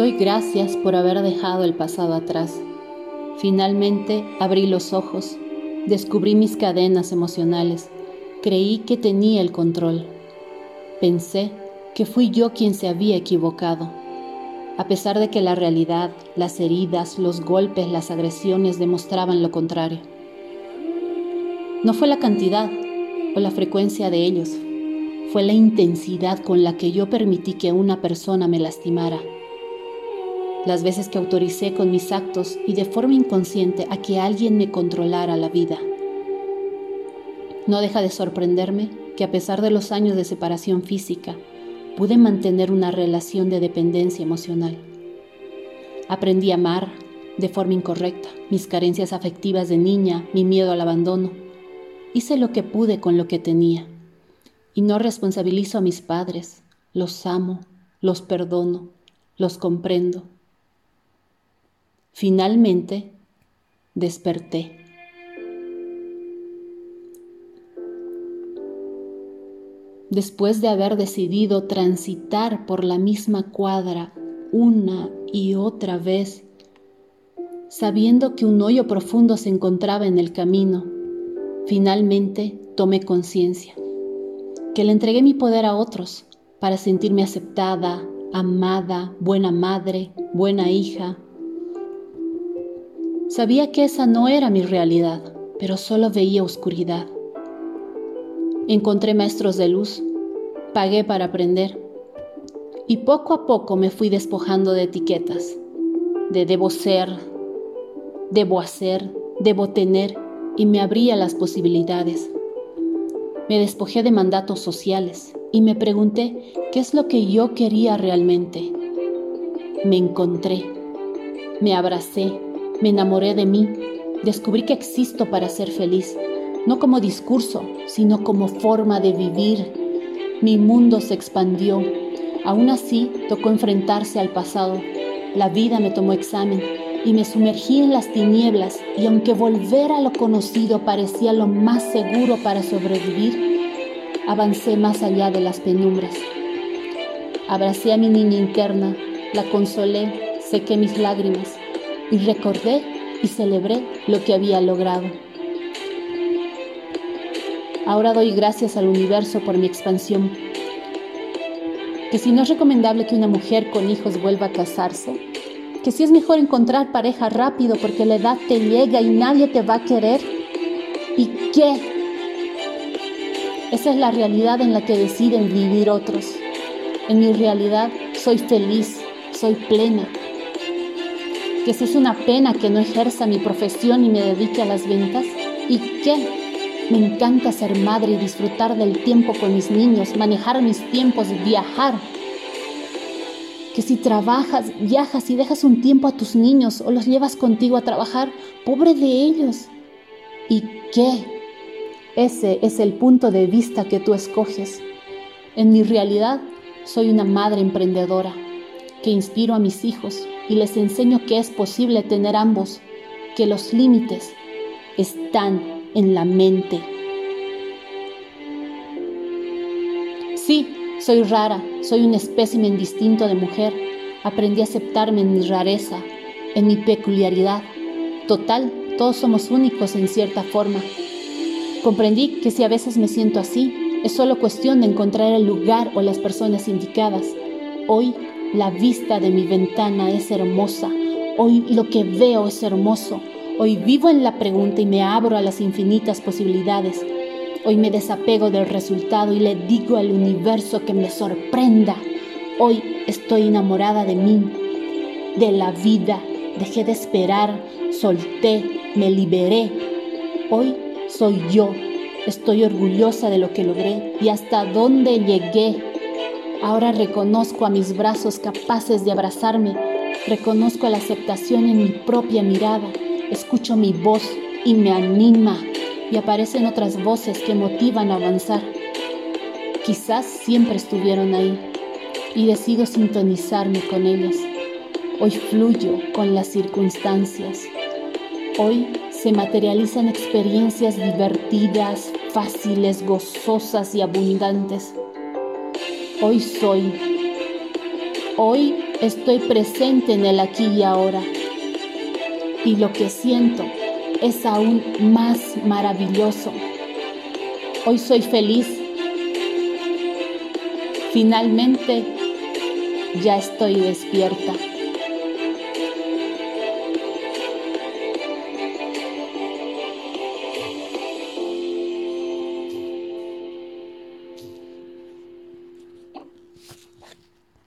Doy gracias por haber dejado el pasado atrás. Finalmente abrí los ojos, descubrí mis cadenas emocionales, creí que tenía el control. Pensé que fui yo quien se había equivocado, a pesar de que la realidad, las heridas, los golpes, las agresiones demostraban lo contrario. No fue la cantidad o la frecuencia de ellos, fue la intensidad con la que yo permití que una persona me lastimara. Las veces que autoricé con mis actos y de forma inconsciente a que alguien me controlara la vida. No deja de sorprenderme que a pesar de los años de separación física, pude mantener una relación de dependencia emocional. Aprendí a amar de forma incorrecta, mis carencias afectivas de niña, mi miedo al abandono. Hice lo que pude con lo que tenía. Y no responsabilizo a mis padres, los amo, los perdono, los comprendo. Finalmente, desperté. después de haber decidido transitar por la misma cuadra una y otra vez, sabiendo que un hoyo profundo se encontraba en el camino, finalmente tomé conciencia, que le entregué mi poder a otros para sentirme aceptada, amada, buena madre, buena hija. Sabía que esa no era mi realidad, pero solo veía oscuridad. Encontré maestros de luz, pagué para aprender y poco a poco me fui despojando de etiquetas, de debo ser, debo hacer, debo tener y me abría las posibilidades. Me despojé de mandatos sociales y me pregunté qué es lo que yo quería realmente. Me encontré, me abracé, me enamoré de mí, descubrí que existo para ser feliz no como discurso, sino como forma de vivir. Mi mundo se expandió. Aún así, tocó enfrentarse al pasado. La vida me tomó examen y me sumergí en las tinieblas y aunque volver a lo conocido parecía lo más seguro para sobrevivir, avancé más allá de las penumbras. Abracé a mi niña interna, la consolé, sequé mis lágrimas y recordé y celebré lo que había logrado. Ahora doy gracias al universo por mi expansión. Que si no es recomendable que una mujer con hijos vuelva a casarse, que si es mejor encontrar pareja rápido porque la edad te llega y nadie te va a querer, y qué. Esa es la realidad en la que deciden vivir otros. En mi realidad soy feliz, soy plena. Que si es una pena que no ejerza mi profesión y me dedique a las ventas, ¿y qué? Me encanta ser madre y disfrutar del tiempo con mis niños, manejar mis tiempos, viajar. Que si trabajas, viajas y dejas un tiempo a tus niños o los llevas contigo a trabajar, pobre de ellos. ¿Y qué? Ese es el punto de vista que tú escoges. En mi realidad, soy una madre emprendedora que inspiro a mis hijos y les enseño que es posible tener ambos, que los límites están en la mente. Sí, soy rara, soy un espécimen distinto de mujer. Aprendí a aceptarme en mi rareza, en mi peculiaridad. Total, todos somos únicos en cierta forma. Comprendí que si a veces me siento así, es solo cuestión de encontrar el lugar o las personas indicadas. Hoy la vista de mi ventana es hermosa. Hoy lo que veo es hermoso. Hoy vivo en la pregunta y me abro a las infinitas posibilidades. Hoy me desapego del resultado y le digo al universo que me sorprenda. Hoy estoy enamorada de mí, de la vida. Dejé de esperar, solté, me liberé. Hoy soy yo. Estoy orgullosa de lo que logré y hasta dónde llegué. Ahora reconozco a mis brazos capaces de abrazarme. Reconozco la aceptación en mi propia mirada escucho mi voz y me anima y aparecen otras voces que motivan a avanzar. Quizás siempre estuvieron ahí y decido sintonizarme con ellas. Hoy fluyo con las circunstancias. Hoy se materializan experiencias divertidas, fáciles, gozosas y abundantes. Hoy soy. Hoy Estoy presente en el aquí y ahora. Y lo que siento es aún más maravilloso. Hoy soy feliz. Finalmente ya estoy despierta.